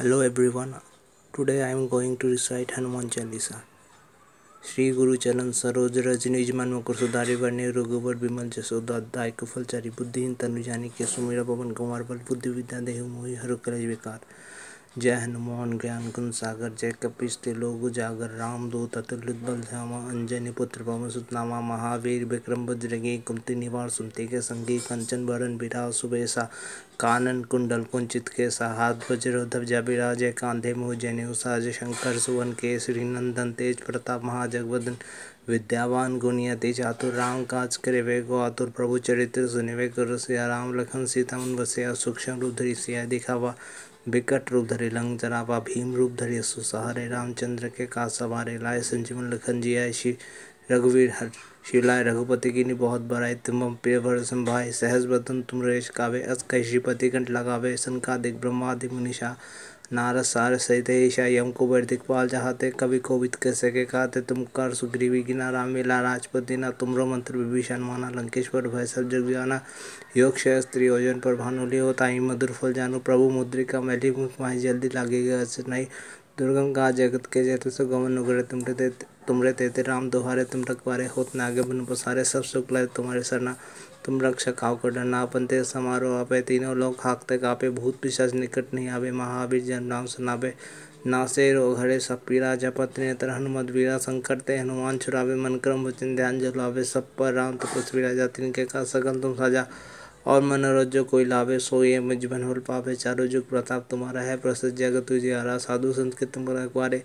Hello everyone. Today I am going to recite Hanuman Chalisa. Shri गुरु चरण सरोज रज निज मन मुकुर सुधारि रघुवर विमल जसोदाय कुफल बुद्धिहीन तनु जानी के सुमेरा पवन कुमार बल बुद्धि विद्या देहु मोहि हर कलेज विकार जय हनुमान ज्ञान गुण सागर जय कपीस लोग उजागर राम दूत अतुलित बल धामा अंजनी पुत्र, पवन सुतनामा, महावीर विक्रम बज्रगी कुमति निवार, सुनते के संगी, कंचन बरन बिरा सुबेसा, कानन कुंडल, कुंचित के हाथ वज्र ध्वजा विराजय कांधे मुह, जने साज शंकर, सुवन के श्री नंदन, तेज प्रताप महाजगवदन विद्यावान गुणियति चातुर राम काज करे, वे गो आतुर प्रभु चरित्र सुने, वे कर सिया, राम लखन, सीता, मन बसिया सूक्ष्म रूप धरी सिया, दिखावा विकट रूप धरे, लंग जरावा भीम रूप धरे सुसहारे रामचंद्र के का सवारे, लाए संजीवन लखन जी आय श्री रघुवीर हर शिलाय रघुपति की बहुत बराय तुम प्रिय भर संभाय सहज बदन तुम रेश कावे, अस कह श्रीपति कंठ लगावे सनकादिक ब्रह्मादि मुनिषा यम कुबर दिखपाल चाहते कवि कोविद कैसे के कहते तुम कर सुग्रीवी गिना राम मिला राजपति ना तुमरो मंत्र विभीषण माना लंकेश्वर भय सब जग जाना योग स्त्री योजन पर भानुली ही मधुर फल जानो प्रभु मुद्रिका मैली मुख माही जल्दी लागेगा नहीं दुर्गम का जगत के जैसे सो गमन नुगरे तुमरे ते तुमरे तेते राम दोहारे तुम रखवारे होत नागे बन पसारे सब सुख लाए तुम्हारे सरना तुम रक्षक आओ कर डरना अपन ते समारोह आपे। तीनों लोग हाकते कापे, भूत पिशाच निकट नहीं आवे। महावीर जन नाम सुनावे। नासे हरे सब पीरा जपत नेत्र हनुमत वीरा संकट ते हनुमान छुरावे मन क्रम वचन ध्यान जलावे। सब पर राम तपस्वीरा जाति के का सगल तुम साजा और मनोरथ जो कोई लावे सो ये मुझ बन होल पावे। चारों जुग प्रताप तुम्हारा है, प्रसिद्ध जगत तुझे आरा साधु संत के तुम रखवारे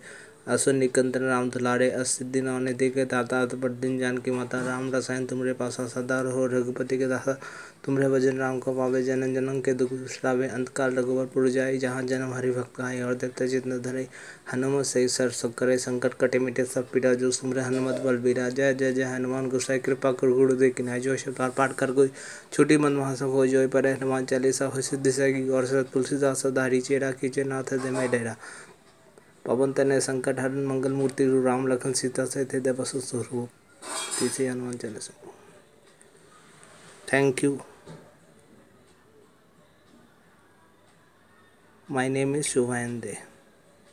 असुर निकंदन राम दुलारे असिद्धि नौने देखे ताता पर दिन जान की माता, राम रसायन तुमरे पासा सदा रहो रघुपति के दासा तुमरे भजन राम को पावे, जनन जनम के दुख विश्रावे अंतकाल रघुवर पुर जाए, जहाँ जन्म हरि भक्त आए, और देखते चित्त धरे हनुमत से सर करे, संकट कटे मिटे, सब पीड़ा जो सुमरे हनुमत बल बीरा जय जय जय, हनुमान गुसाई, कृपा कर गुरु दे किनाय जो शब्दार पाठ कर कोई, छोटी मन महासभ हो जो पर हनुमान चालीसा हो, सिद्धि से गौर से, तुलसीदास धारी चेरा खींचे नाथ दे में डेरा। पवन तनय संकट हरण मंगल मूर्ति राम लखन सीता से थे बसु स्वरूप तीसरी Hanuman Chalisa thank you my name is Shubhanande